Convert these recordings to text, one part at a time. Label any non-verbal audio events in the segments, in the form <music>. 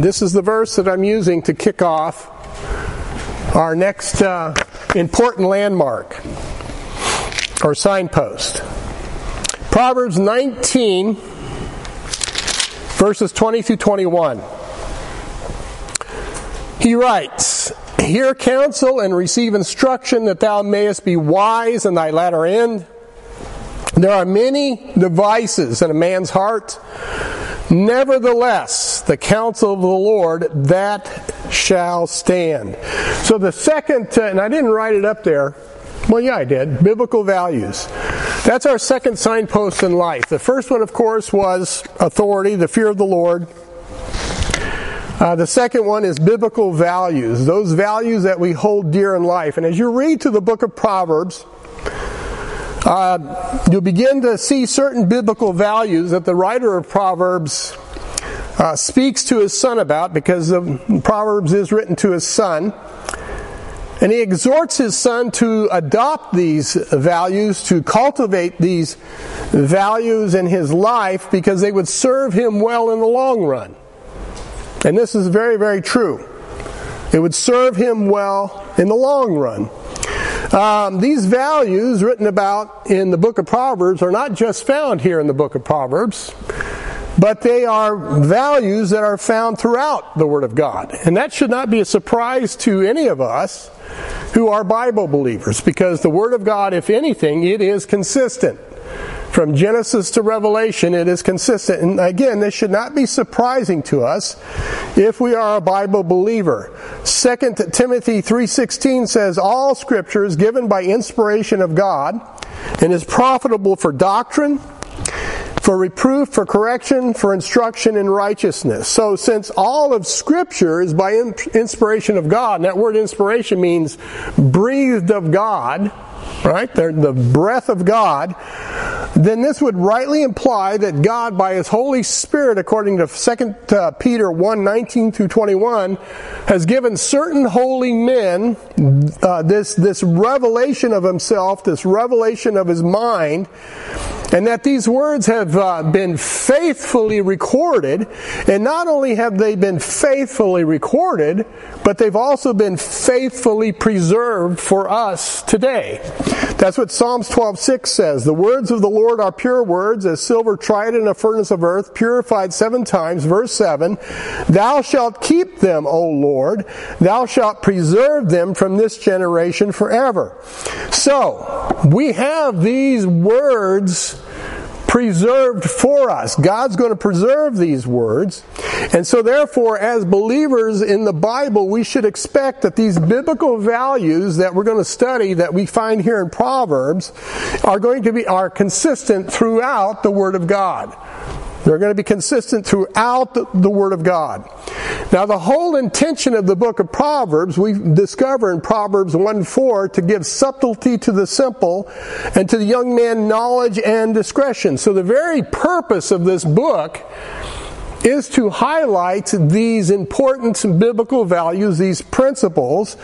this is the verse that I'm using to kick off our next uh, important landmark or signpost. Proverbs 19, verses 20 through 21. He writes, Hear counsel and receive instruction that thou mayest be wise in thy latter end. There are many devices in a man's heart. Nevertheless, the counsel of the Lord, that shall stand. So the second, and I didn't write it up there. Well, yeah, I did. Biblical values. That's our second signpost in life. The first one, of course, was authority, the fear of the Lord. Uh, the second one is biblical values, those values that we hold dear in life. And as you read through the book of Proverbs, uh, you'll begin to see certain biblical values that the writer of Proverbs uh, speaks to his son about because the Proverbs is written to his son. And he exhorts his son to adopt these values, to cultivate these values in his life because they would serve him well in the long run. And this is very, very true. It would serve him well in the long run. Um, these values written about in the book of Proverbs are not just found here in the book of Proverbs, but they are values that are found throughout the Word of God. And that should not be a surprise to any of us who are Bible believers, because the Word of God, if anything, it is consistent. From Genesis to Revelation, it is consistent. And again, this should not be surprising to us if we are a Bible believer. 2 Timothy 3.16 says, All scripture is given by inspiration of God and is profitable for doctrine, for reproof, for correction, for instruction in righteousness. So since all of scripture is by inspiration of God, and that word inspiration means breathed of God, right? They're the breath of God, then this would rightly imply that God, by His Holy Spirit, according to 2 uh, Peter 1 19 through 21, has given certain holy men uh, this, this revelation of Himself, this revelation of His mind, and that these words have uh, been faithfully recorded. And not only have they been faithfully recorded, but they've also been faithfully preserved for us today. That's what Psalms 12:6 says. The words of the Lord are pure words, as silver tried in a furnace of earth, purified seven times. Verse 7 Thou shalt keep them, O Lord. Thou shalt preserve them from this generation forever. So, we have these words preserved for us. God's going to preserve these words. And so therefore, as believers in the Bible, we should expect that these biblical values that we're going to study that we find here in Proverbs are going to be, are consistent throughout the Word of God. They're going to be consistent throughout the, Word of God. Now, the whole intention of the book of Proverbs, we discover in Proverbs 1 4 to give subtlety to the simple and to the young man knowledge and discretion. So, the very purpose of this book is to highlight these important biblical values, these principles,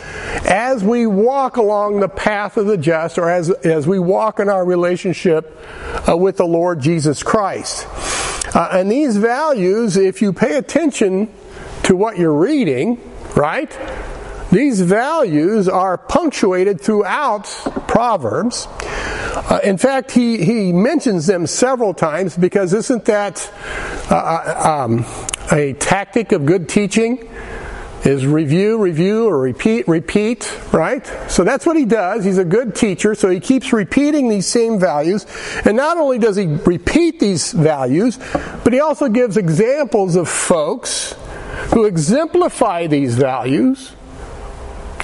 as we walk along the path of the just or as, as we walk in our relationship uh, with the Lord Jesus Christ. Uh, and these values, if you pay attention to what you're reading, right? These values are punctuated throughout Proverbs. Uh, in fact, he, he mentions them several times because isn't that uh, uh um, a tactic of good teaching? Is review, review, or repeat, repeat, right? So that's what he does. He's a good teacher, so he keeps repeating these same values. And not only does he repeat these values, but he also gives examples of folks who exemplify these values,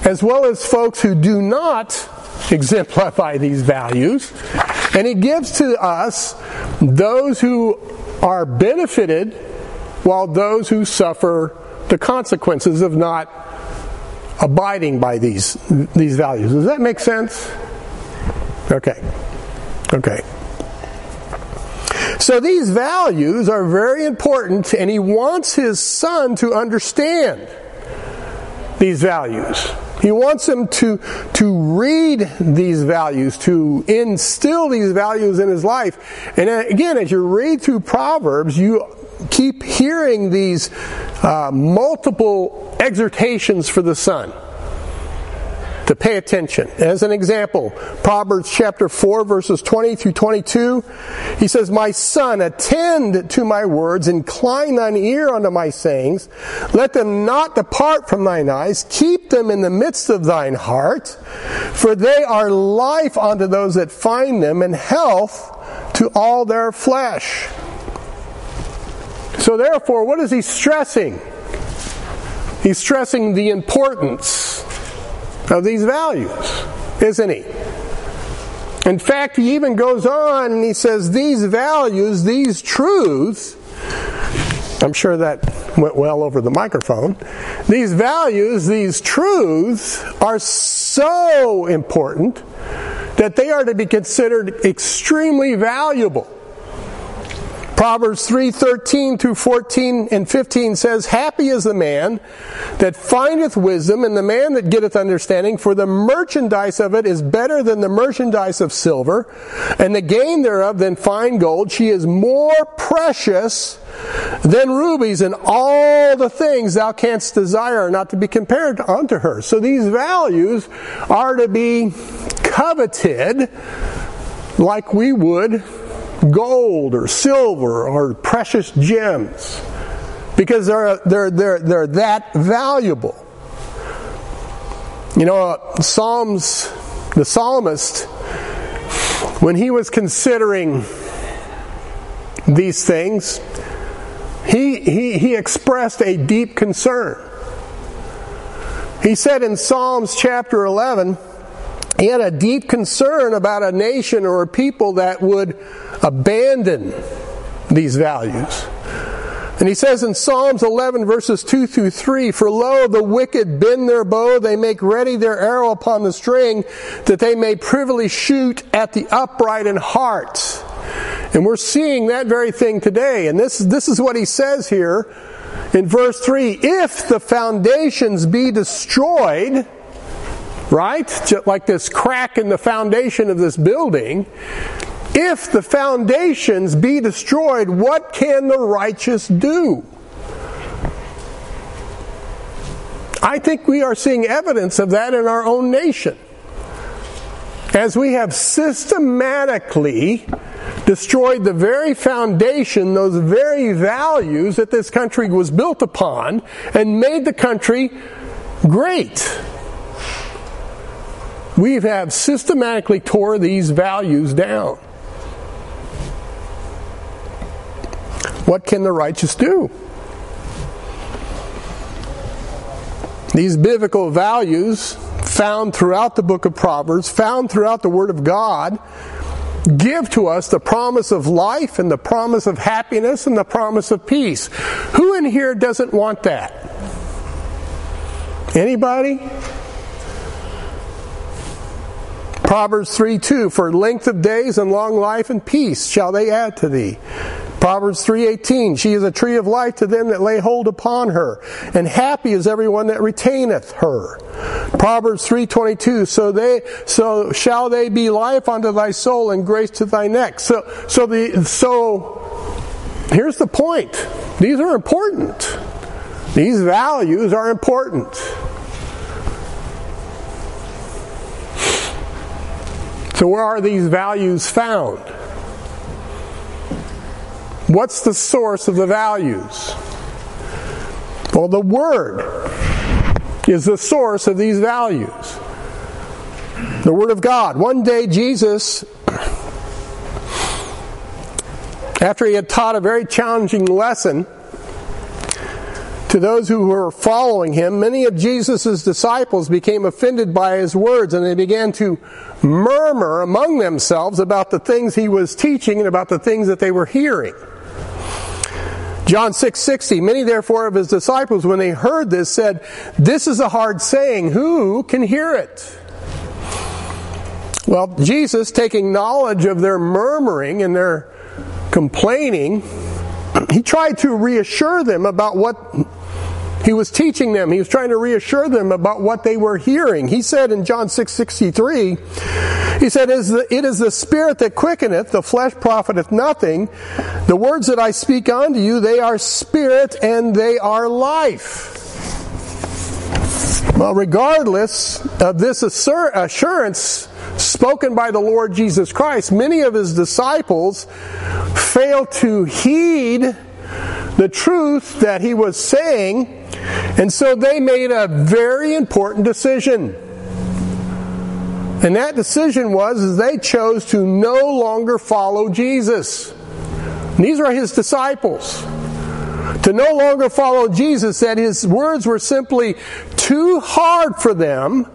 as well as folks who do not exemplify these values. And he gives to us those who are benefited while those who suffer the consequences of not abiding by these these values. Does that make sense? Okay. Okay. So these values are very important and he wants his son to understand these values. He wants him to, to read these values, to instill these values in his life. And uh, again, as you read through Proverbs, you keep hearing these uh, multiple exhortations for the son to pay attention. As an example, Proverbs chapter 4 verses 20 through 22, he says, My son, attend to my words, incline thine ear unto my sayings, let them not depart from thine eyes, keep them in the midst of thine heart, for they are life unto those that find them, and health to all their flesh. So therefore, what is he stressing? He's stressing the importance of these values, isn't he? In fact, he even goes on and he says, These values, these truths, I'm sure that went well over the microphone. These values, these truths are so important that they are to be considered extremely valuable. Proverbs 3:13 through 14 and 15 says, "Happy is the man that findeth wisdom and the man that getteth understanding, for the merchandise of it is better than the merchandise of silver, and the gain thereof than fine gold. She is more precious than rubies, and all the things thou canst desire are not to be compared unto her." So these values are to be coveted like we would gold or silver or precious gems because they're, they're, they're, they're that valuable. You know, uh, Psalms, the psalmist, when he was considering these things, he, he, he expressed a deep concern. He said in Psalms chapter 11, he had a deep concern about a nation or a people that would abandon these values. And he says in Psalms 11 verses 2 through 3, For lo, the wicked bend their bow, they make ready their arrow upon the string, that they may privily shoot at the upright in heart. And we're seeing that very thing today. And this, this is what he says here in verse 3, If the foundations be destroyed, right? Just like this crack in the foundation of this building, if the foundations be destroyed, what can the righteous do? I think we are seeing evidence of that in our own nation. As we have systematically destroyed the very foundation, those very values that this country was built upon, and made the country great. We have systematically tore these values down. What can the righteous do? These biblical values found throughout the book of Proverbs, found throughout the Word of God, give to us the promise of life and the promise of happiness and the promise of peace. Who in here doesn't want that? Anybody? Proverbs 3 2 For length of days and long life and peace shall they add to thee. Proverbs 3:18 She is a tree of life to them that lay hold upon her and happy is everyone that retaineth her. Proverbs 3:22 So they so shall they be life unto thy soul and grace to thy neck. So so the so here's the point. These are important. These values are important. So where are these values found? What's the source of the values? Well, the Word is the source of these values. The Word of God. One day, Jesus, after he had taught a very challenging lesson to those who were following him, many of Jesus' disciples became offended by his words and they began to murmur among themselves about the things he was teaching and about the things that they were hearing. John 6:60 Many therefore of his disciples when they heard this said, "This is a hard saying, who can hear it?" Well, Jesus taking knowledge of their murmuring and their complaining, he tried to reassure them about what He was teaching them. He was trying to reassure them about what they were hearing. He said in John 6:63, he said, "It is the spirit that quickeneth; the flesh profiteth nothing. The words that I speak unto you, they are spirit and they are life." Well, regardless of this assurance spoken by the Lord Jesus Christ, many of his disciples failed to heed the truth that he was saying, and so they made a very important decision. And that decision was is they chose to no longer follow Jesus. And these are his disciples. To no longer follow Jesus, that his words were simply too hard for them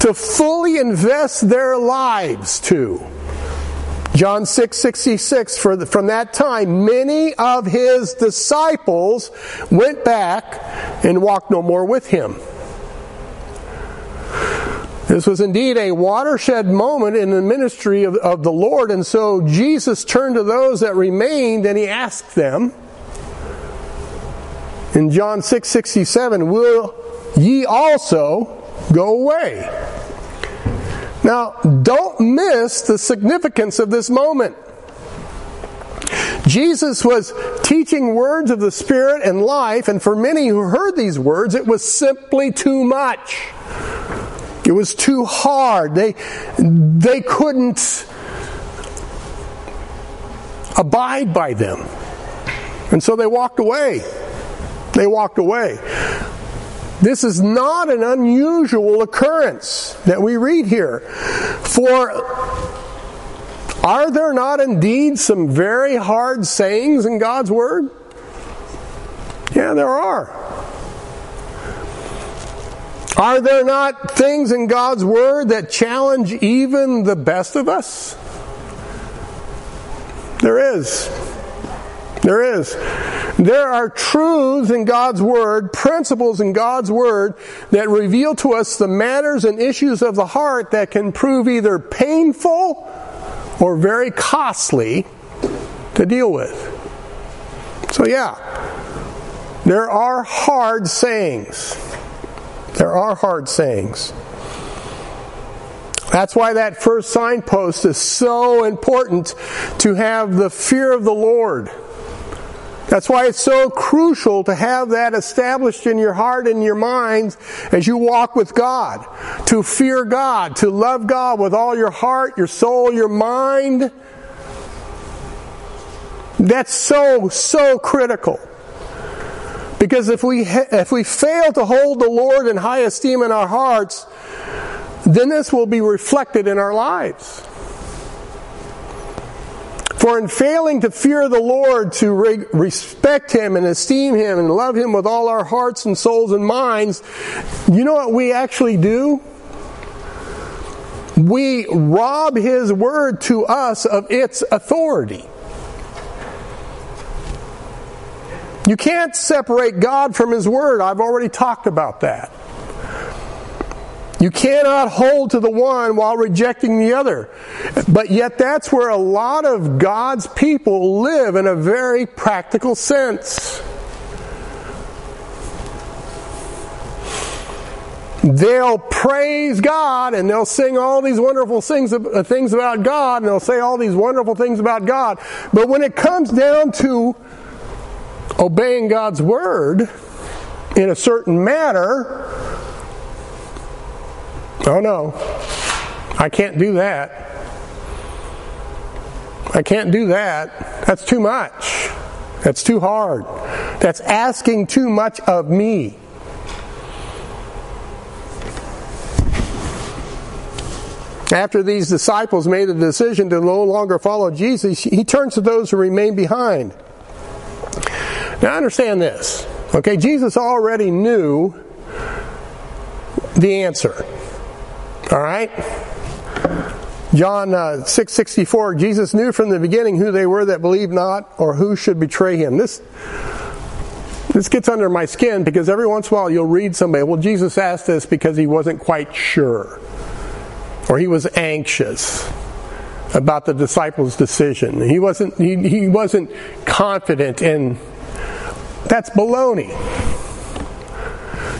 to fully invest their lives to. John 6 66, the, from that time, many of his disciples went back and walked no more with him. This was indeed a watershed moment in the ministry of, of the Lord, and so Jesus turned to those that remained and he asked them in John 6 67, Will ye also go away? Now, don't miss the significance of this moment. Jesus was teaching words of the Spirit and life, and for many who heard these words, it was simply too much. It was too hard. They, they couldn't abide by them. And so they walked away. They walked away. This is not an unusual occurrence that we read here. For are there not indeed some very hard sayings in God's Word? Yeah, there are. Are there not things in God's Word that challenge even the best of us? There is. There is. There are truths in God's Word, principles in God's Word that reveal to us the matters and issues of the heart that can prove either painful or very costly to deal with. So, yeah, there are hard sayings. There are hard sayings. That's why that first signpost is so important to have the fear of the Lord that's why it's so crucial to have that established in your heart and your minds as you walk with God. To fear God, to love God with all your heart, your soul, your mind. That's so, so critical. Because if we, if we fail to hold the Lord in high esteem in our hearts, then this will be reflected in our lives. For in failing to fear the Lord, to re- respect Him and esteem Him and love Him with all our hearts and souls and minds, you know what we actually do? We rob His Word to us of its authority. You can't separate God from His Word. I've already talked about that. You cannot hold to the one while rejecting the other. But yet that's where a lot of God's people live in a very practical sense. They'll praise God and they'll sing all these wonderful things, uh, things about God and they'll say all these wonderful things about God. But when it comes down to obeying God's word in a certain manner, Oh no, I can't do that. I can't do that. That's too much. That's too hard. That's asking too much of me. After these disciples made the decision to no longer follow Jesus, he turns to those who remain behind. Now understand this. Okay, Jesus already knew the answer. All right? John uh, 664, Jesus knew from the beginning who they were that believed not or who should betray him. This, this gets under my skin because every once in a while you'll read somebody, well, Jesus asked this because he wasn't quite sure or he was anxious about the disciples' decision. He wasn't, he, he wasn't confident in, that's baloney.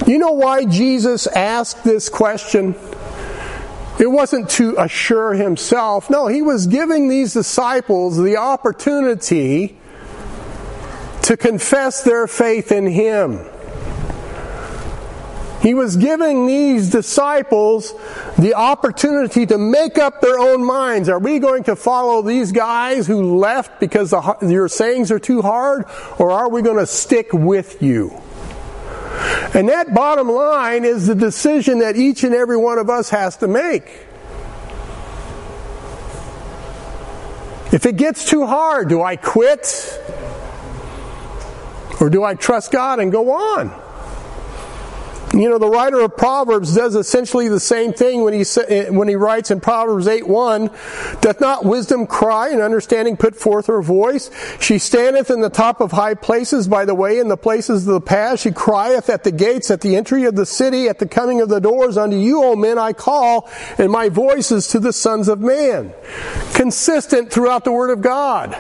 You know why Jesus asked this question? It wasn't to assure himself. No, he was giving these disciples the opportunity to confess their faith in him. He was giving these disciples the opportunity to make up their own minds. Are we going to follow these guys who left because the, your sayings are too hard, or are we going to stick with you? And that bottom line is the decision that each and every one of us has to make. If it gets too hard, do I quit? Or do I trust God and go on? You know, the writer of Proverbs does essentially the same thing when he eh, when he writes in Proverbs 8 1 "Doth not wisdom cry and understanding put forth her voice? She standeth in the top of high places by the way in the places of the path. She crieth at the gates, at the entry of the city, at the coming of the doors. Unto you, O men, I call, and my voice is to the sons of man." Consistent throughout the Word of God.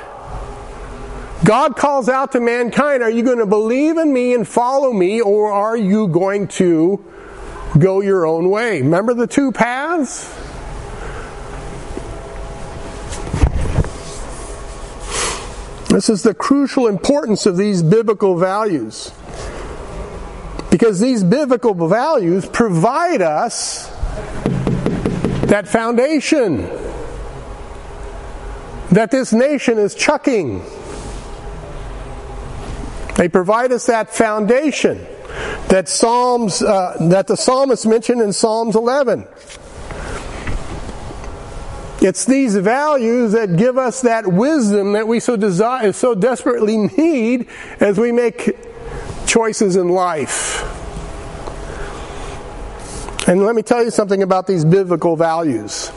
God calls out to mankind, are you going to believe in me and follow me, or are you going to go your own way? Remember the two paths? This is the crucial importance of these biblical values. Because these biblical values provide us that foundation that this nation is chucking. They provide us that foundation that Psalms uh, that the psalmist mentioned in Psalms 11. It's these values that give us that wisdom that we so desire, so desperately need as we make choices in life. And let me tell you something about these biblical values.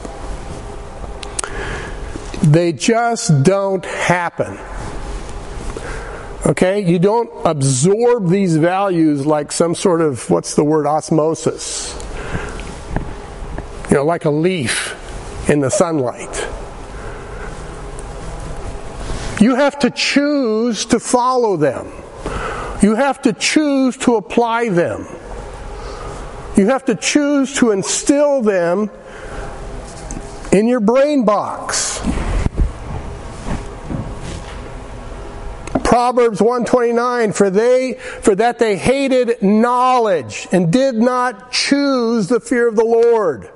They just don't happen. Okay? You don't absorb these values like some sort of, what's the word, osmosis. You know, like a leaf in the sunlight. You have to choose to follow them. You have to choose to apply them. You have to choose to instill them in your brain box. Proverbs 129 for they for that they hated knowledge and did not choose the fear of the Lord.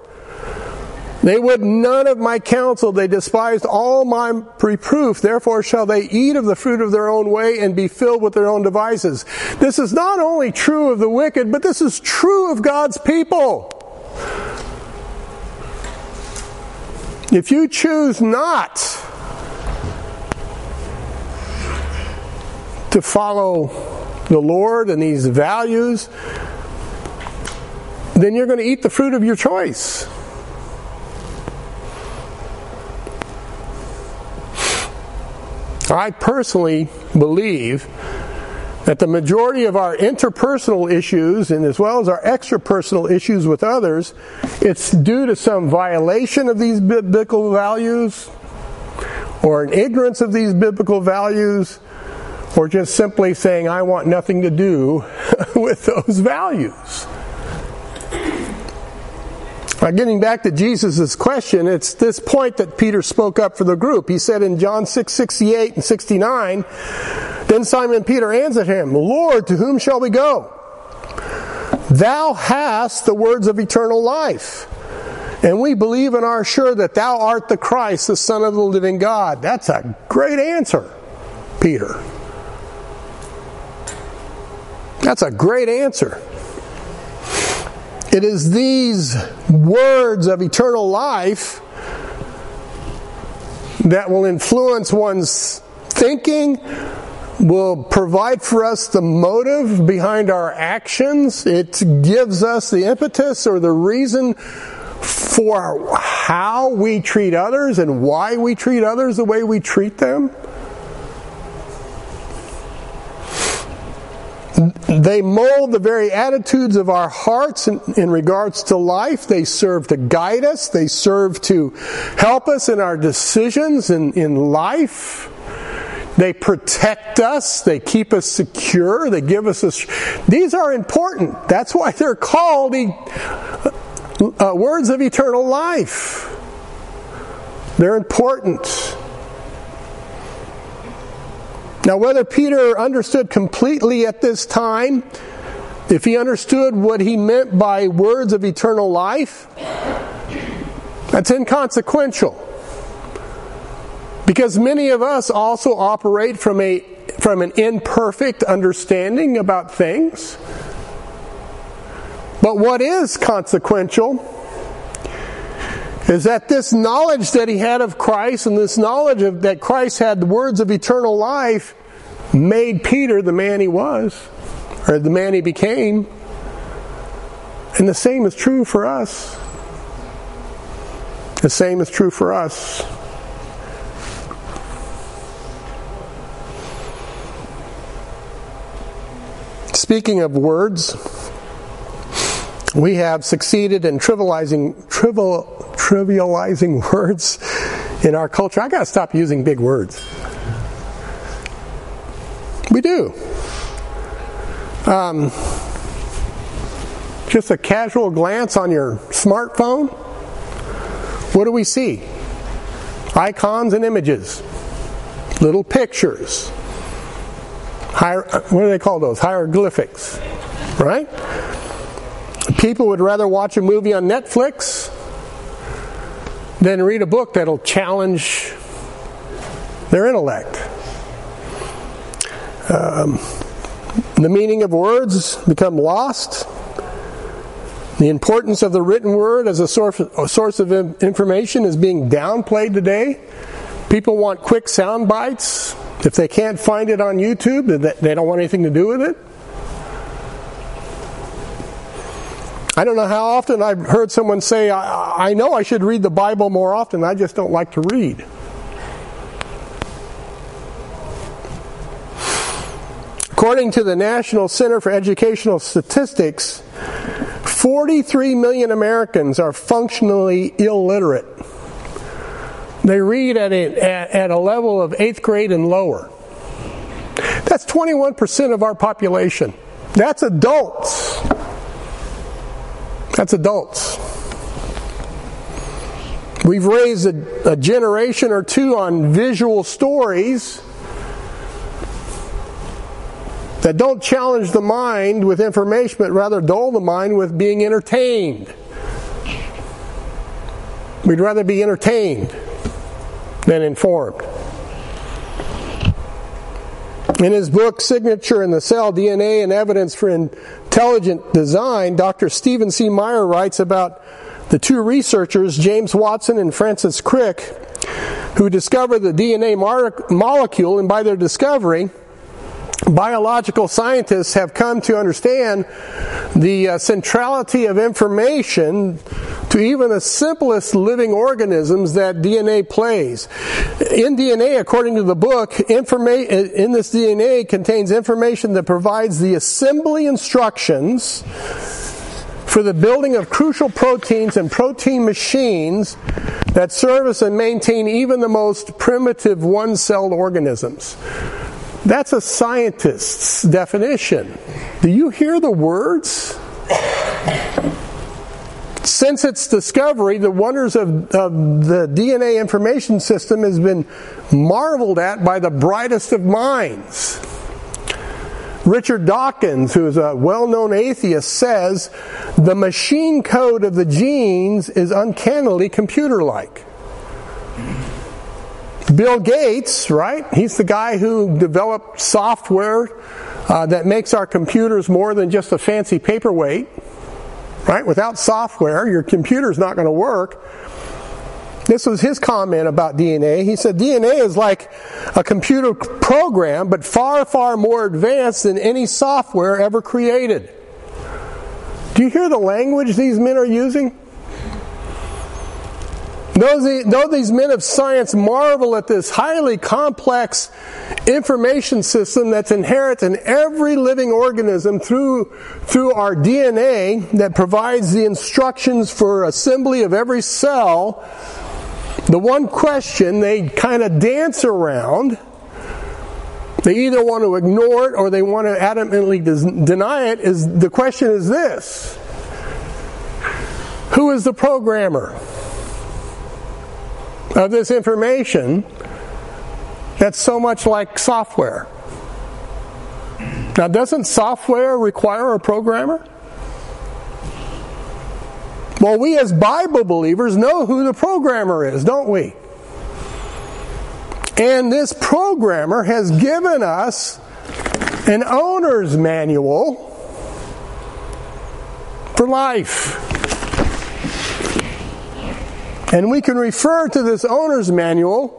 They would none of my counsel, they despised all my reproof, therefore shall they eat of the fruit of their own way and be filled with their own devices. This is not only true of the wicked, but this is true of God's people. If you choose not to follow the Lord and these values, then you're going to eat the fruit of your choice. I personally believe that the majority of our interpersonal issues and as well as our extrapersonal issues with others, it's due to some violation of these biblical values or an ignorance of these biblical values or just simply saying, I want nothing to do <laughs> with those values. Now, getting back to Jesus' question, it's this point that Peter spoke up for the group. He said in John 6, 68 and 69, Then Simon Peter answered him, Lord, to whom shall we go? Thou hast the words of eternal life. And we believe and are sure that thou art the Christ, the Son of the living God. That's a great answer, Peter. That's a great answer. It is these words of eternal life that will influence one's thinking, will provide for us the motive behind our actions. It gives us the impetus or the reason for how we treat others and why we treat others the way we treat them. They mold the very attitudes of our hearts in, in, regards to life. They serve to guide us. They serve to help us in our decisions in, in life. They protect us. They keep us secure. They give us a. These are important. That's why they're called uh, words of eternal life. They're important. Now, whether Peter understood completely at this time, if he understood what he meant by words of eternal life, that's inconsequential. Because many of us also operate from a from an imperfect understanding about things. But what is consequential is that this knowledge that he had of Christ and this knowledge of that Christ had the words of eternal life made Peter the man he was, or the man he became. And the same is true for us. The same is true for us. Speaking of words, we have succeeded in trivializing, trivial, trivializing <laughs> words in our culture. I got to stop using big words. We do. Um, just a casual glance on your smartphone. What do we see? Icons and images, little pictures. Hier- what do they call those? Hieroglyphics, right? People would rather watch a movie on Netflix than read a book that'll challenge their intellect. Um, the meaning of words become lost. The importance of the written word as a source, a source of information is being downplayed today. People want quick sound bites. If they can't find it on YouTube, they don't want anything to do with it. I don't know how often I've heard someone say, I, I know I should read the Bible more often, I just don't like to read. According to the National Center for Educational Statistics, 43 million Americans are functionally illiterate. They read at a, at a level of eighth grade and lower. That's 21% of our population. That's adults. That's adults. We've raised a, a generation or two on visual stories that don't challenge the mind with information, but rather dull the mind with being entertained. We'd rather be entertained than informed. In his book, Signature in the Cell DNA and Evidence for Intelligent Design, Dr. Stephen C. Meyer writes about the two researchers, James Watson and Francis Crick, who discovered the DNA molecule, and by their discovery, biological scientists have come to understand the uh, centrality of information to even the simplest living organisms that DNA plays. In DNA, according to the book, in this DNA contains information that provides the assembly instructions for the building of crucial proteins and protein machines that service and maintain even the most primitive one-celled organisms. That's a scientist's definition. Do you hear the words? Since its discovery, the wonders of, of, the DNA information system has been marveled at by the brightest of minds. Richard Dawkins, who is a well known atheist, says the machine code of the genes is uncannily computer like. Bill Gates, right? He's the guy who developed software uh, that makes our computers more than just a fancy paperweight, right? Without software, your computer's not going to work. This was his comment about DNA. He said DNA is like a computer program, but far, far more advanced than any software ever created. Do you hear the language these men are using? Though, these men of science marvel at this highly complex information system that's inherent in every living organism through, through our DNA that provides the instructions for assembly of every cell, the one question they kind of dance around They either want to ignore it or they want to adamantly deny it. Is the question is this: Who is the programmer of this information that's so much like software? Now, doesn't software require a programmer? Well, we as Bible believers know who the programmer is, don't we? And this programmer has given us an owner's manual for life. And we can refer to this owner's manual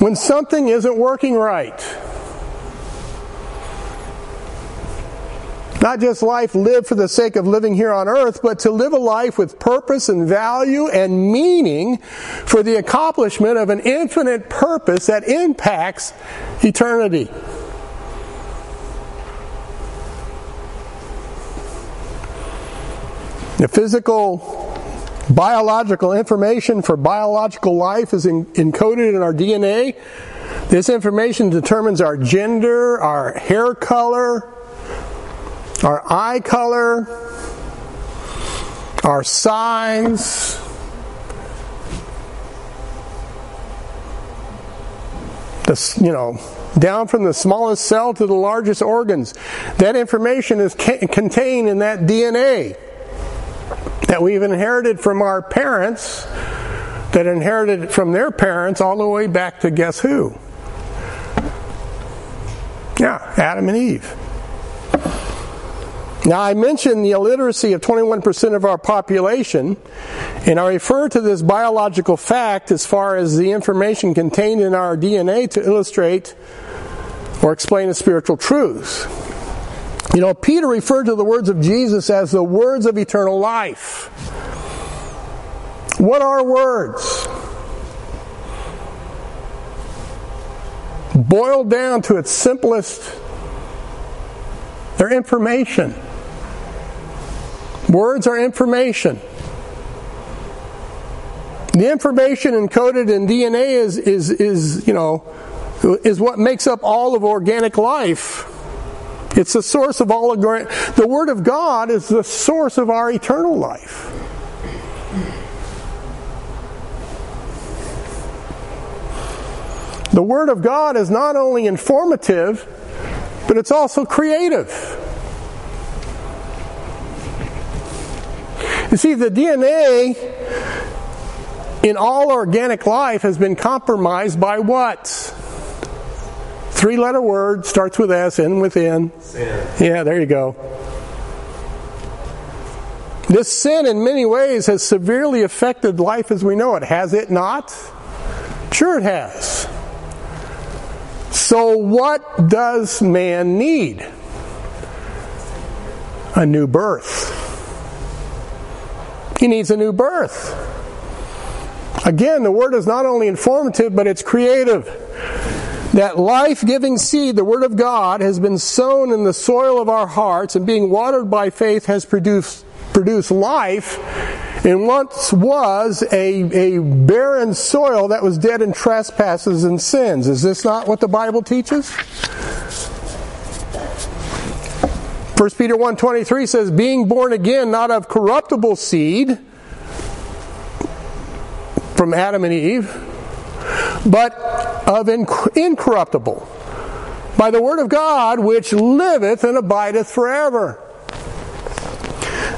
when something isn't working right. Not just life lived for the sake of living here on earth, but to live a life with purpose and value and meaning for the accomplishment of an infinite purpose that impacts eternity. The physical biological information for biological life is in, encoded in our DNA. This information determines our gender, our hair color, our eye color, our size, the, you know, down from the smallest cell to the largest organs. That information is ca- contained in that DNA that we've inherited from our parents, that inherited from their parents all the way back to guess who? Yeah, Adam and Eve. Now, I mentioned the illiteracy of 21% of our population, and I refer to this biological fact as far as the information contained in our DNA to illustrate or explain a spiritual truth. You know, Peter referred to the words of Jesus as the words of eternal life. What are words? Boiled down to its simplest, they're information. Words are information. The information encoded in DNA is, is, is, you know, is what makes up all of organic life. It's the source of all. The Word of God is the source of our eternal life. The Word of God is not only informative, but it's also creative. You see, the DNA in all organic life has been compromised by what? Three letter word, starts with S, end with N. Sin. Yeah, there you go. This sin, in many ways, has severely affected life as we know it. Has it not? Sure, it has. So, what does man need? A new birth. He needs a new birth. Again, the word is not only informative, but it's creative. That life giving seed, the Word of God, has been sown in the soil of our hearts and being watered by faith has produced, produced life in once was a, a barren soil that was dead in trespasses and sins. Is this not what the Bible teaches? 1 Peter 1.23 says, being born again, not of corruptible seed, from Adam and Eve, but of incorruptible, by the word of God, which liveth and abideth forever.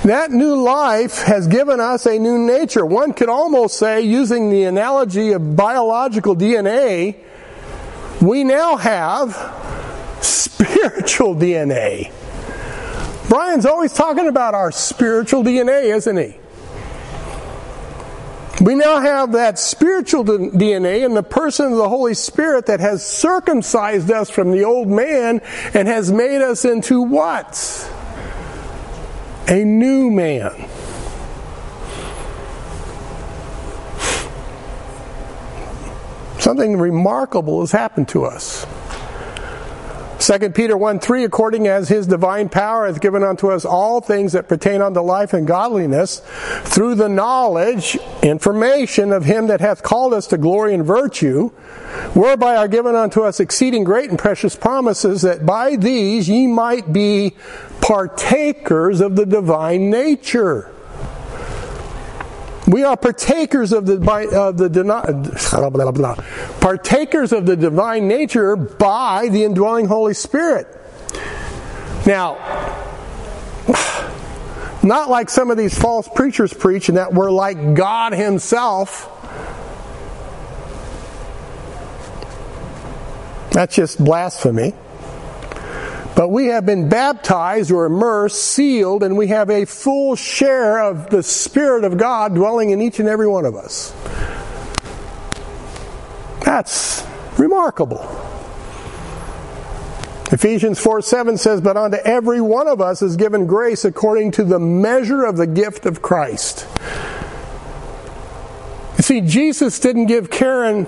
That new life has given us a new nature. One could almost say, using the analogy of biological DNA, we now have spiritual DNA. Brian's always talking about our spiritual DNA, isn't he? We now have that spiritual DNA in the person of the Holy Spirit that has circumcised us from the old man and has made us into what? A new man. Something remarkable has happened to us. 2 Peter 1 3, according as his divine power hath given unto us all things that pertain unto life and godliness, through the knowledge information of him that hath called us to glory and virtue, whereby are given unto us exceeding great and precious promises, that by these ye might be partakers of the divine nature. We are partakers of the, of the partakers of the divine nature by the indwelling Holy Spirit. Now, not like some of these false preachers preach, and that we're like God Himself. That's just blasphemy. But we have been baptized or immersed, sealed, and we have a full share of the Spirit of God dwelling in each and every one of us. That's remarkable. Ephesians 4 7 says, But unto every one of us is given grace according to the measure of the gift of Christ. You see, Jesus didn't give Karen,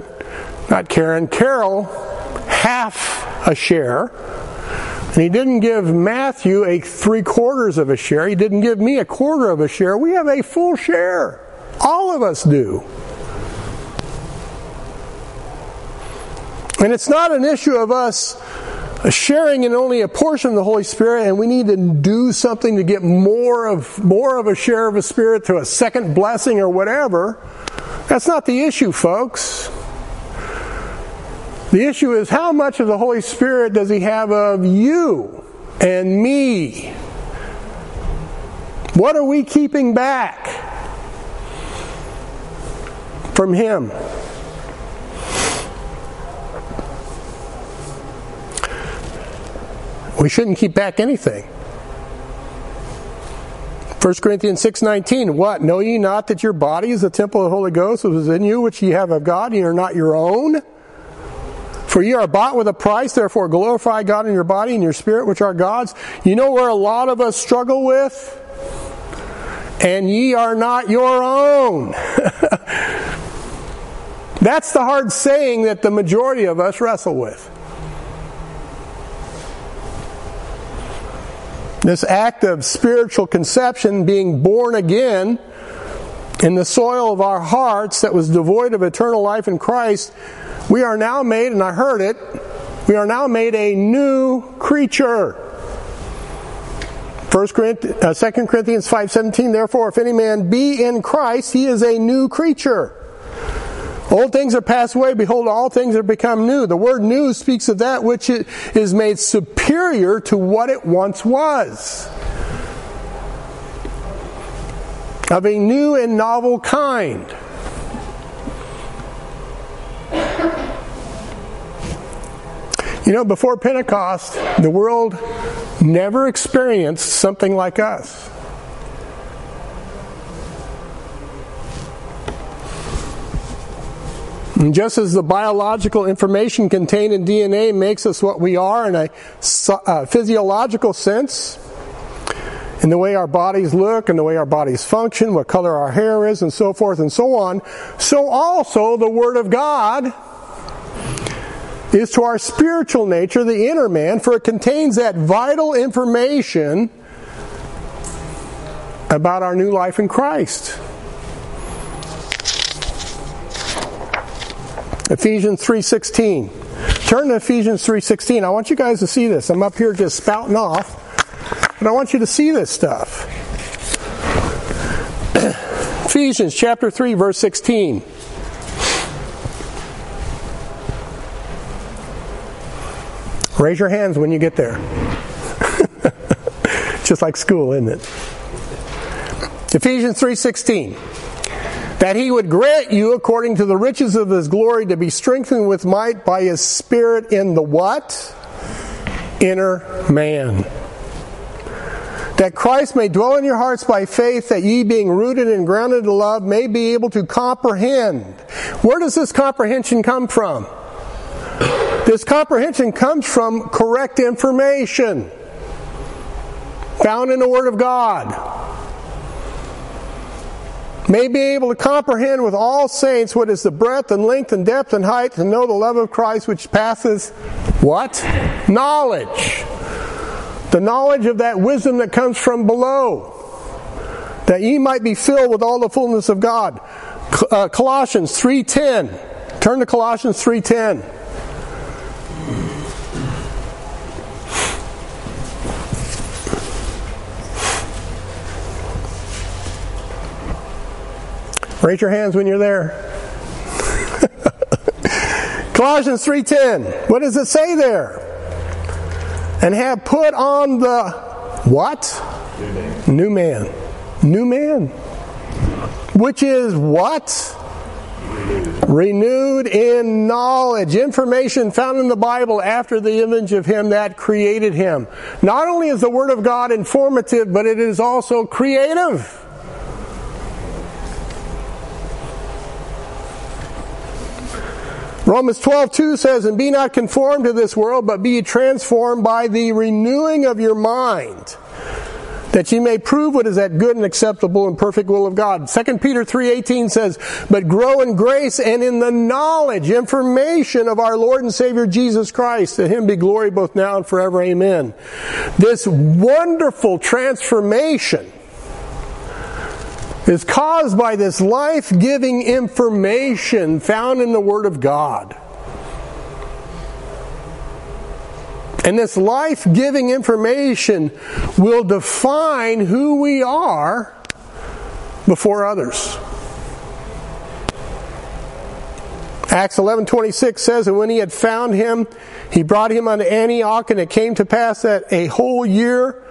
not Karen, Carol, half a share. And he didn't give Matthew a three quarters of a share. He didn't give me a quarter of a share. We have a full share. All of us do. And it's not an issue of us sharing in only a portion of the Holy Spirit, and we need to do something to get more of more of a share of a spirit to a second blessing or whatever. That's not the issue, folks. The issue is how much of the Holy Spirit does He have of you and me? What are we keeping back from Him? We shouldn't keep back anything. 1 Corinthians 6:19 What know ye not that your body is the temple of the Holy Ghost which is in you which ye have of God ye are not your own for ye are bought with a price therefore glorify God in your body and your spirit which are God's. You know where a lot of us struggle with? And ye are not your own. <laughs> That's the hard saying that the majority of us wrestle with. This act of spiritual conception, being born again in the soil of our hearts that was devoid of eternal life in Christ, we are now made, and I heard it, we are now made a new creature. 1 Corinthians, uh, 2 Corinthians 5.17, therefore if any man be in Christ, he is a new creature. Old things are passed away. Behold, all things are become new. The word new speaks of that which is made superior to what it once was. Of a new and novel kind. You know, before Pentecost, the world never experienced something like us. And just as the biological information contained in DNA makes us what we are in a uh, physiological sense, in the way our bodies look and the way our bodies function, what color our hair is, and so forth and so on, so also the Word of God is to our spiritual nature, the inner man, for it contains that vital information about our new life in Christ. Ephesians 3:16. Turn to Ephesians 3:16. I want you guys to see this. I'm up here just spouting off, but I want you to see this stuff. <clears throat> Ephesians chapter 3 verse 16. Raise your hands when you get there. <laughs> just like school, isn't it? Ephesians 3:16 that he would grant you, according to the riches of his glory, to be strengthened with might by his Spirit in the what? Inner man. That Christ may dwell in your hearts by faith, that ye, being rooted and grounded in love, may be able to comprehend. Where does this comprehension come from? This comprehension comes from correct information found in the Word of God may be able to comprehend with all saints what is the breadth and length and depth and height to know the love of Christ which passes what? Knowledge. The knowledge of that wisdom that comes from below. That ye might be filled with all the fullness of God. Uh, Colossians 3:10. Turn to Colossians 3:10. Raise your hands when you're there. <laughs> Colossians 3:10. What does it say there? And have put on the what? New man. New man. Which is what? Renewed in knowledge. Information found in the Bible after the image of Him that created Him. Not only is the Word of God informative, but it is also creative. Romans 12, 2 says, And be not conformed to this world, but be transformed by the renewing of your mind, that ye may prove what is that good and acceptable and perfect will of God. 2 Peter 3.18 says, But grow in grace and in the knowledge, information of our Lord and Savior Jesus Christ. To him be glory both now and forever. Amen. This wonderful transformation is caused by this life giving information found in the Word of God. And this life giving information will define who we are before others. Acts 11:26 says and when he had found him he brought him unto Antioch and it came to pass that a whole year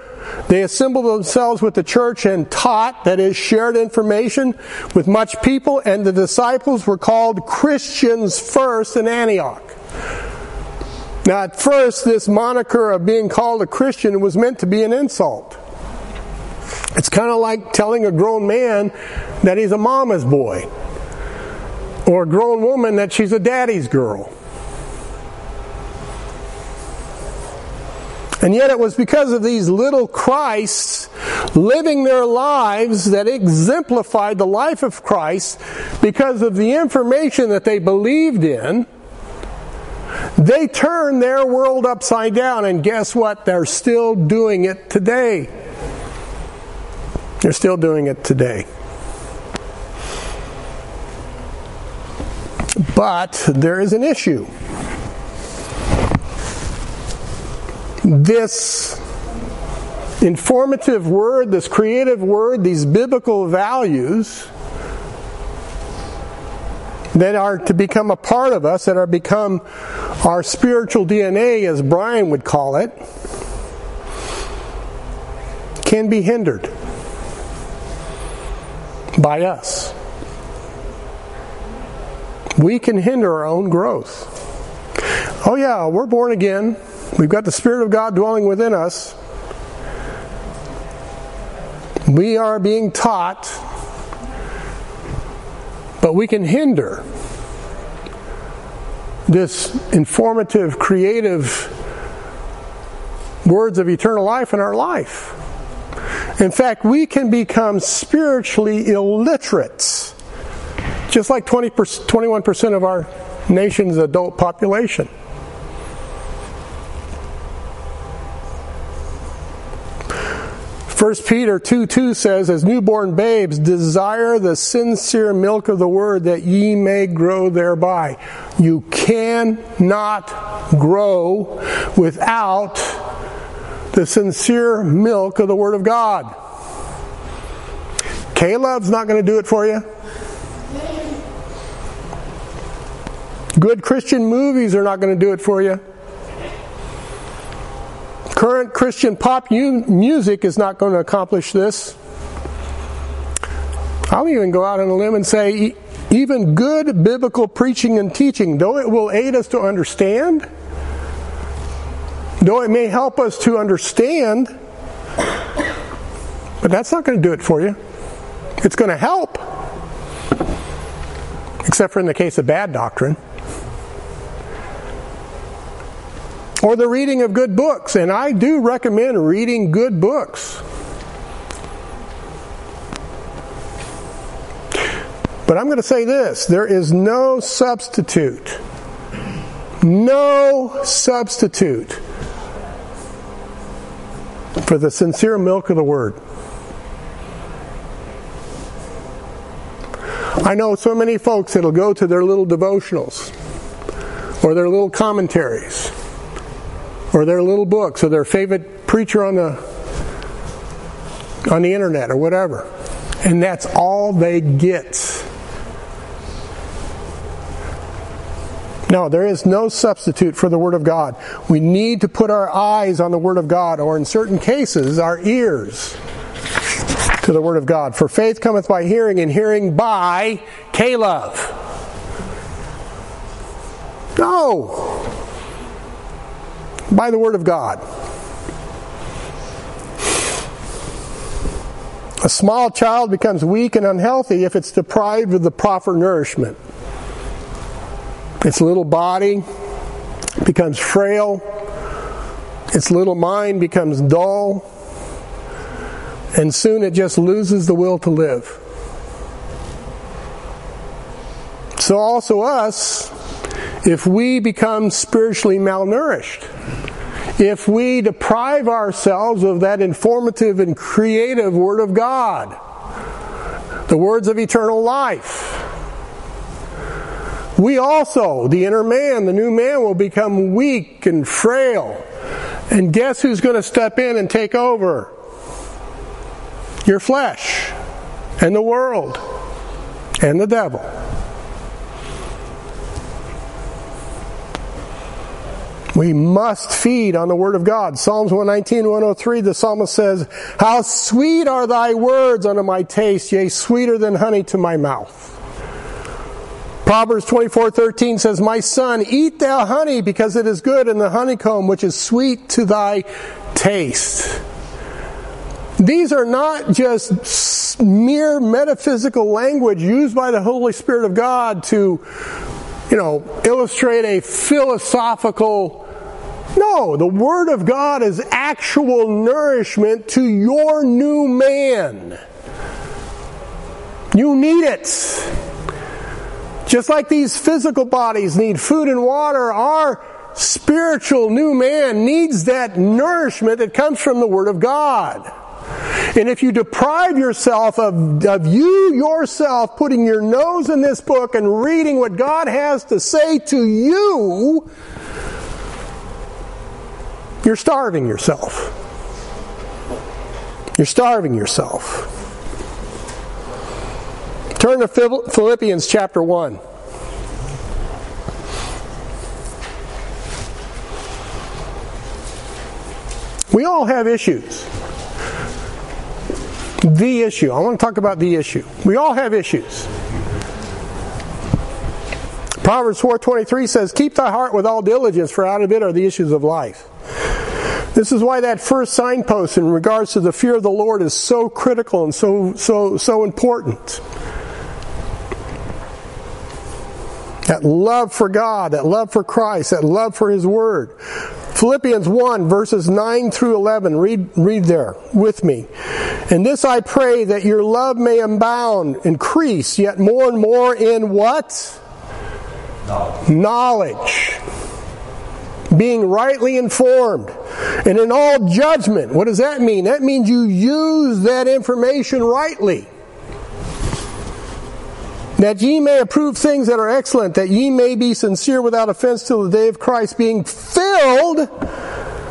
they assembled themselves with the church and taught, that is, shared information with much people, and the disciples were called Christians first in Antioch. Now, at first, this moniker of being called a Christian was meant to be an insult. It's kind of like telling a grown man that he's a mama's boy, or a grown woman that she's a daddy's girl. And yet it was because of these little Christs living their lives that exemplified the life of Christ because of the information that they believed in. They turned their world upside down, and guess what? They're still doing it today. They're still doing it today. But there is an issue. This informative word, this creative word, these biblical values that are to become a part of us, that are become our spiritual DNA, as Brian would call it, can be hindered by us. We can hinder our own growth. Oh, yeah, we're born again. We've got the Spirit of God dwelling within us. We are being taught, but we can hinder this informative, creative words of eternal life in our life. In fact, we can become spiritually illiterate, just like 20 21% of our nation's adult population. 1 Peter 2 2 says, As newborn babes, desire the sincere milk of the word that ye may grow thereby. You cannot grow without the sincere milk of the word of God. K-LOVE's not going to do it for you. Good Christian movies are not going to do it for you. Current Christian pop music is not going to accomplish this. I'll even go out on a limb and say, even good biblical preaching and teaching, though it will aid us to understand, though it may help us to understand, but that's not going to do it for you. It's going to help, except for in the case of bad doctrine. Or the reading of good books. And I do recommend reading good books. But I'm going to say this there is no substitute. No substitute for the sincere milk of the Word. I know so many folks that'll go to their little devotionals or their little commentaries or their little books or their favorite preacher on the on the internet or whatever. And that's all they get. No, there is no substitute for the Word of God. We need to put our eyes on the Word of God, or in certain cases, our ears to the Word of God. For faith cometh by hearing, and hearing by K-love. No! By the Word of God. A small child becomes weak and unhealthy if it's deprived of the proper nourishment. Its little body becomes frail, its little mind becomes dull, and soon it just loses the will to live. So, also, us, if we become spiritually malnourished, if we deprive ourselves of that informative and creative Word of God, the words of eternal life. We also, the inner man, the new man, will become weak and frail. And guess who's going to step in and take over? Your flesh, and the world, and the devil. We must feed on the Word of God. Psalms 119, 103, the psalmist says, How sweet are thy words unto my taste, yea, sweeter than honey to my mouth. Proverbs 24, 13 says, My son, eat thou honey because it is good, and the honeycomb which is sweet to thy taste. These are not just mere metaphysical language used by the Holy Spirit of God to you know, illustrate a philosophical. No, the Word of God is actual nourishment to your new man. You need it. Just like these physical bodies need food and water, our spiritual new man needs that nourishment that comes from the Word of God. And if you deprive yourself of, of you yourself putting your nose in this book and reading what God has to say to you, you're starving yourself. You're starving yourself. Turn to Philippians chapter 1. We all have issues the issue. I want to talk about the issue. We all have issues. Proverbs 4:23 says, "Keep thy heart with all diligence, for out of it are the issues of life." This is why that first signpost in regards to the fear of the Lord is so critical and so so so important. That love for God, that love for Christ, that love for His Word. Philippians 1 verses 9 through 11. Read, read there with me. And this I pray that your love may abound, increase yet more and more in what? Knowledge. Knowledge. Being rightly informed. And in all judgment. What does that mean? That means you use that information rightly that ye may approve things that are excellent, that ye may be sincere without offense till the day of Christ, being filled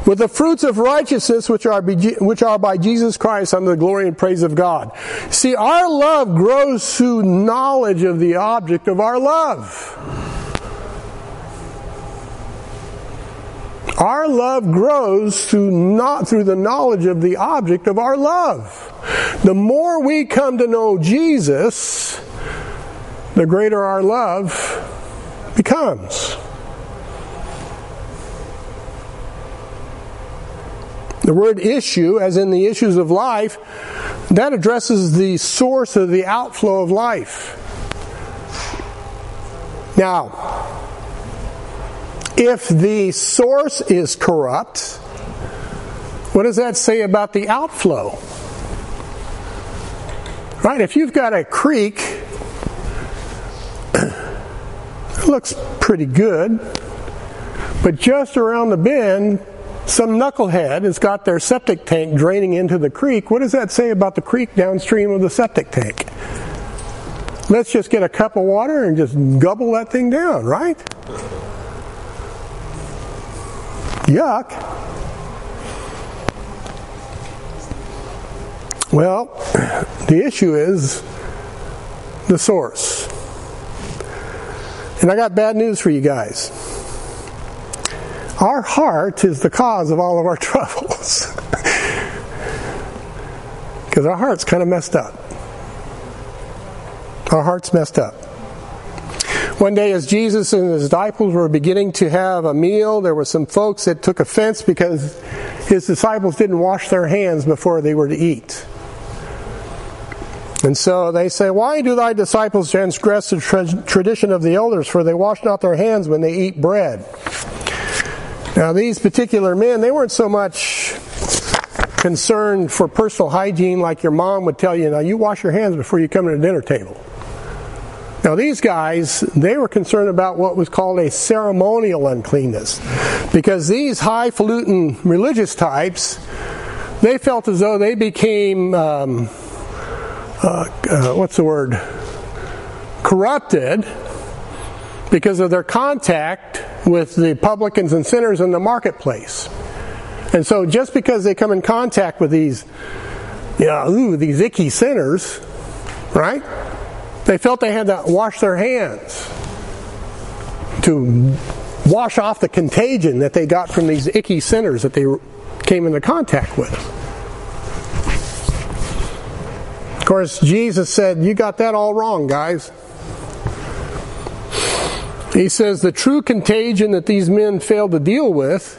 with the fruits of righteousness which are, which are by Jesus Christ unto the glory and praise of God. See, our love grows through knowledge of the object of our love. Our love grows through not through the knowledge of the object of our love. The more we come to know Jesus, the greater our love becomes. The word issue, as in the issues of life, that addresses the source of the outflow of life. Now, if the source is corrupt, what does that say about the outflow? Right? If you've got a creek it looks pretty good. But just around the bend, some knucklehead has got their septic tank draining into the creek. What does that say about the creek downstream of the septic tank? Let's just get a cup of water and just gobble that thing down, right? Yuck. Well, the issue is the source. And I got bad news for you guys. Our heart is the cause of all of our <laughs> troubles. <laughs> Because our heart's kind of messed up. Our heart's messed up. One day, as Jesus and his disciples were beginning to have a meal, there were some folks that took offense because his disciples didn't wash their hands before they were to eat. And so they say, Why do thy disciples transgress the tra- tradition of the elders? For they wash not their hands when they eat bread. Now, these particular men, they weren't so much concerned for personal hygiene like your mom would tell you, now you wash your hands before you come to the dinner table. Now, these guys, they were concerned about what was called a ceremonial uncleanness. Because these highfalutin religious types, they felt as though they became, um, uh, uh, what's the word? Corrupted because of their contact with the publicans and sinners in the marketplace. And so just because they come in contact with these, you know, ooh, these icky sinners, right? They felt they had to wash their hands to wash off the contagion that they got from these icky sinners that they came into contact with. Of course, Jesus said, You got that all wrong, guys. He says the true contagion that these men failed to deal with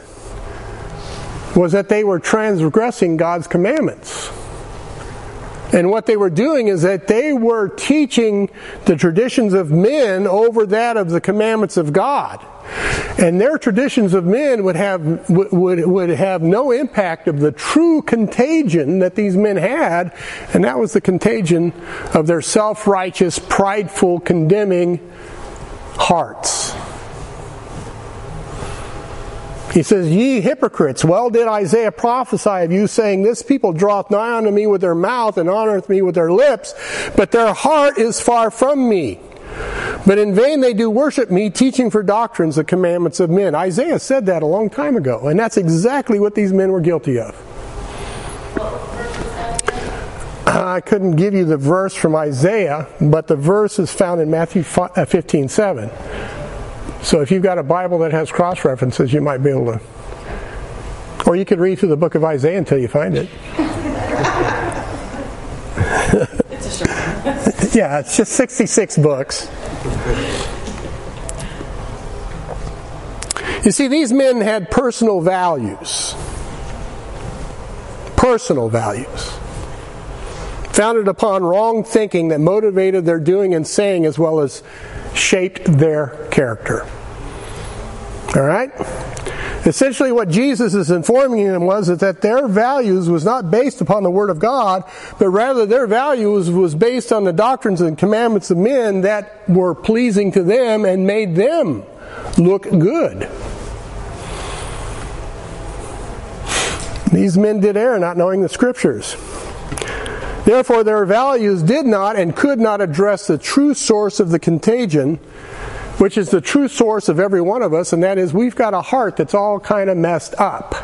was that they were transgressing God's commandments. And what they were doing is that they were teaching the traditions of men over that of the commandments of God. And their traditions of men would have, would, would have no impact of the true contagion that these men had, and that was the contagion of their self righteous, prideful, condemning hearts. He says, Ye hypocrites, well did Isaiah prophesy of you, saying, This people draweth nigh unto me with their mouth and honoreth me with their lips, but their heart is far from me. But in vain they do worship me, teaching for doctrines the commandments of men. Isaiah said that a long time ago, and that's exactly what these men were guilty of. I couldn't give you the verse from Isaiah, but the verse is found in Matthew uh, 15 7. So if you've got a Bible that has cross references, you might be able to. Or you could read through the book of Isaiah until you find it. <laughs> yeah, it's just 66 books. You see, these men had personal values. Personal values. Founded upon wrong thinking that motivated their doing and saying as well as shaped their character. All right? Essentially, what Jesus is informing them was that their values was not based upon the Word of God, but rather their values was based on the doctrines and commandments of men that were pleasing to them and made them look good. These men did err, not knowing the Scriptures. Therefore, their values did not and could not address the true source of the contagion, which is the true source of every one of us, and that is we've got a heart that's all kind of messed up.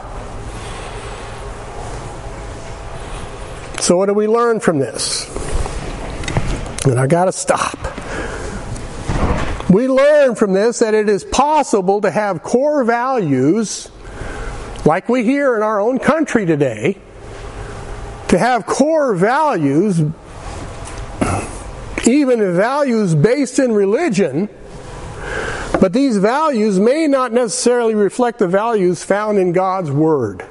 So, what do we learn from this? And I got to stop. We learn from this that it is possible to have core values, like we hear in our own country today, to have core values, even values based in religion, but these values may not necessarily reflect the values found in God's Word.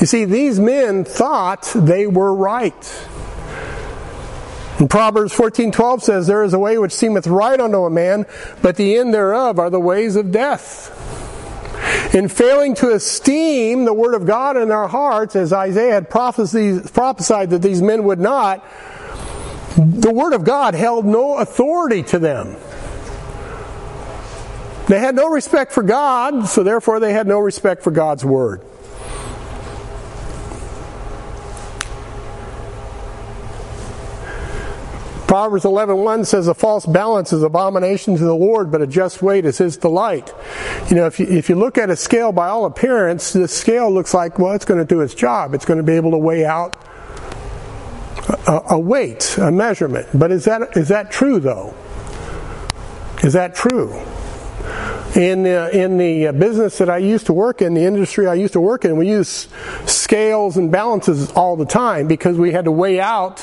You see, these men thought they were right. And Proverbs 14:12 says, There is a way which seemeth right unto a man, but the end thereof are the ways of death. In failing to esteem the Word of God in their hearts, as Isaiah had prophesied that these men would not, the Word of God held no authority to them. They had no respect for God, so therefore they had no respect for God's Word. Proverbs 11.1 says a false balance is abomination to the Lord, but a just weight is his delight. You know, if you, if you look at a scale by all appearance, the scale looks like, well, it's going to do its job. It's going to be able to weigh out a, a weight, a measurement. But is that, is that true though? Is that true? In the, in the uh, business that I used to work in, the industry I used to work in, we use scales and balances all the time because we had to weigh out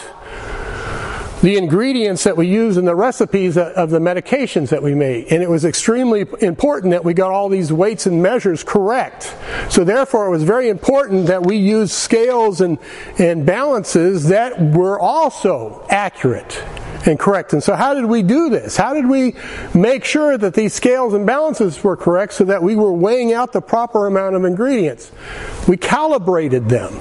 the ingredients that we use in the recipes of the medications that we made. And it was extremely important that we got all these weights and measures correct. So therefore it was very important that we use scales and, and balances that were also accurate and correct. And so how did we do this? How did we make sure that these scales and balances were correct so that we were weighing out the proper amount of ingredients? We calibrated them.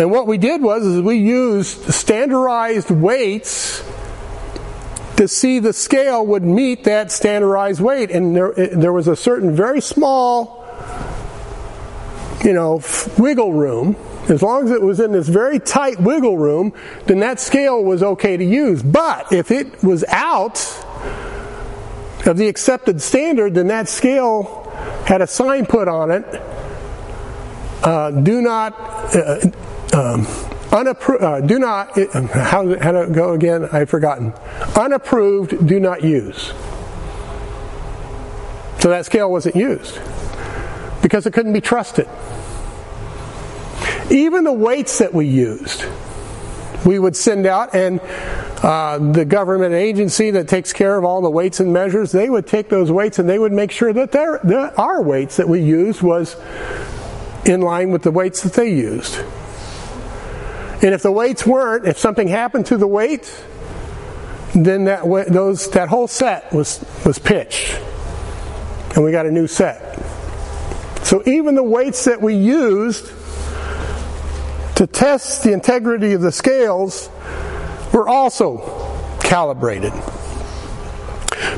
And what we did was is we used standardized weights to see the scale would meet that standardized weight. And there, there was a certain very small, you know, wiggle room. As long as it was in this very tight wiggle room, then that scale was okay to use. But if it was out of the accepted standard, then that scale had a sign put on it. Uh, do not uh, um, unapproved, uh, do not, how, how to go again? I've forgotten. Unapproved, do not use. So that scale wasn't used because it couldn't be trusted. Even the weights that we used, we would send out, and uh, the government agency that takes care of all the weights and measures, they would take those weights and they would make sure that our weights that we used was in line with the weights that they used. And if the weights weren't, if something happened to the weight, then that those that whole set was was pitched, and we got a new set. So even the weights that we used to test the integrity of the scales were also calibrated.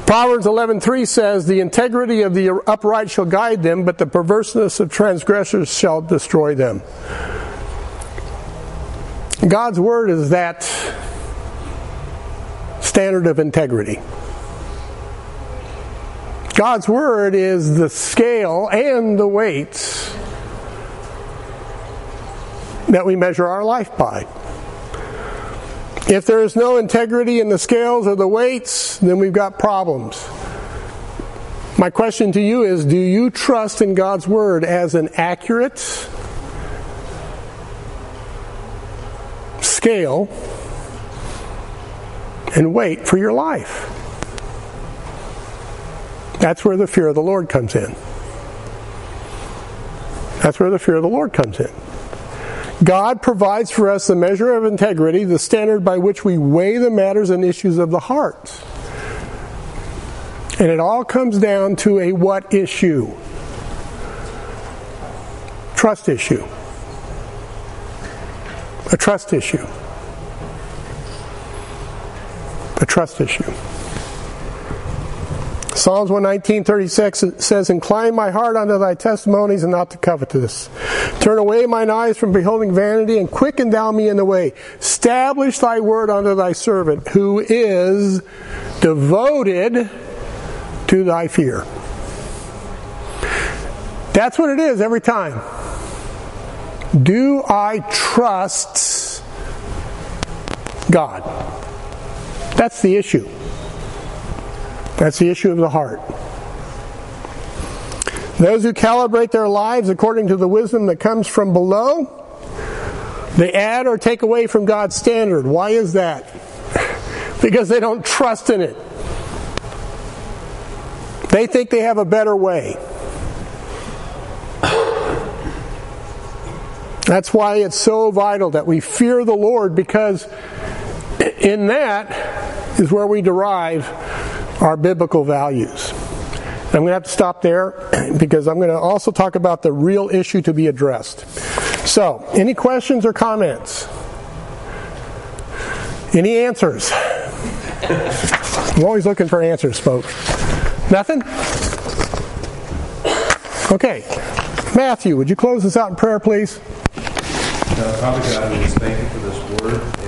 Proverbs 11:3 says, "The integrity of the upright shall guide them, but the perverseness of transgressors shall destroy them." God's Word is that standard of integrity. God's Word is the scale and the weights that we measure our life by. If there is no integrity in the scales or the weights, then we've got problems. My question to you is Do you trust in God's Word as an accurate, scale and weight for your life. That's where the fear of the Lord comes in. That's where the fear of the Lord comes in. God provides for us the measure of integrity, the standard by which we weigh the matters and issues of the heart. And it all comes down to a what issue? Trust issue a trust issue. A trust issue. Psalms 119.36 says, Incline my heart unto thy testimonies and not to covetous. Turn away mine eyes from beholding vanity and quicken thou me in the way. Establish thy word unto thy servant who is devoted to thy fear. That's what it is every time. Do I trust God? That's the issue. That's the issue of the heart. Those who calibrate their lives according to the wisdom that comes from below, they add or take away from God's standard. Why is that? <laughs> because they don't trust in it. They think they have a better way. That's why it's so vital that we fear the Lord because in that is where we derive our biblical values. I'm going to have to stop there <clears throat> because I'm going to also talk about the real issue to be addressed. So, any questions or comments? Any answers? <laughs> I'm always looking for answers, folks. Nothing? Okay. Matthew, would you close this out in prayer, please? Father God, we thank you for this word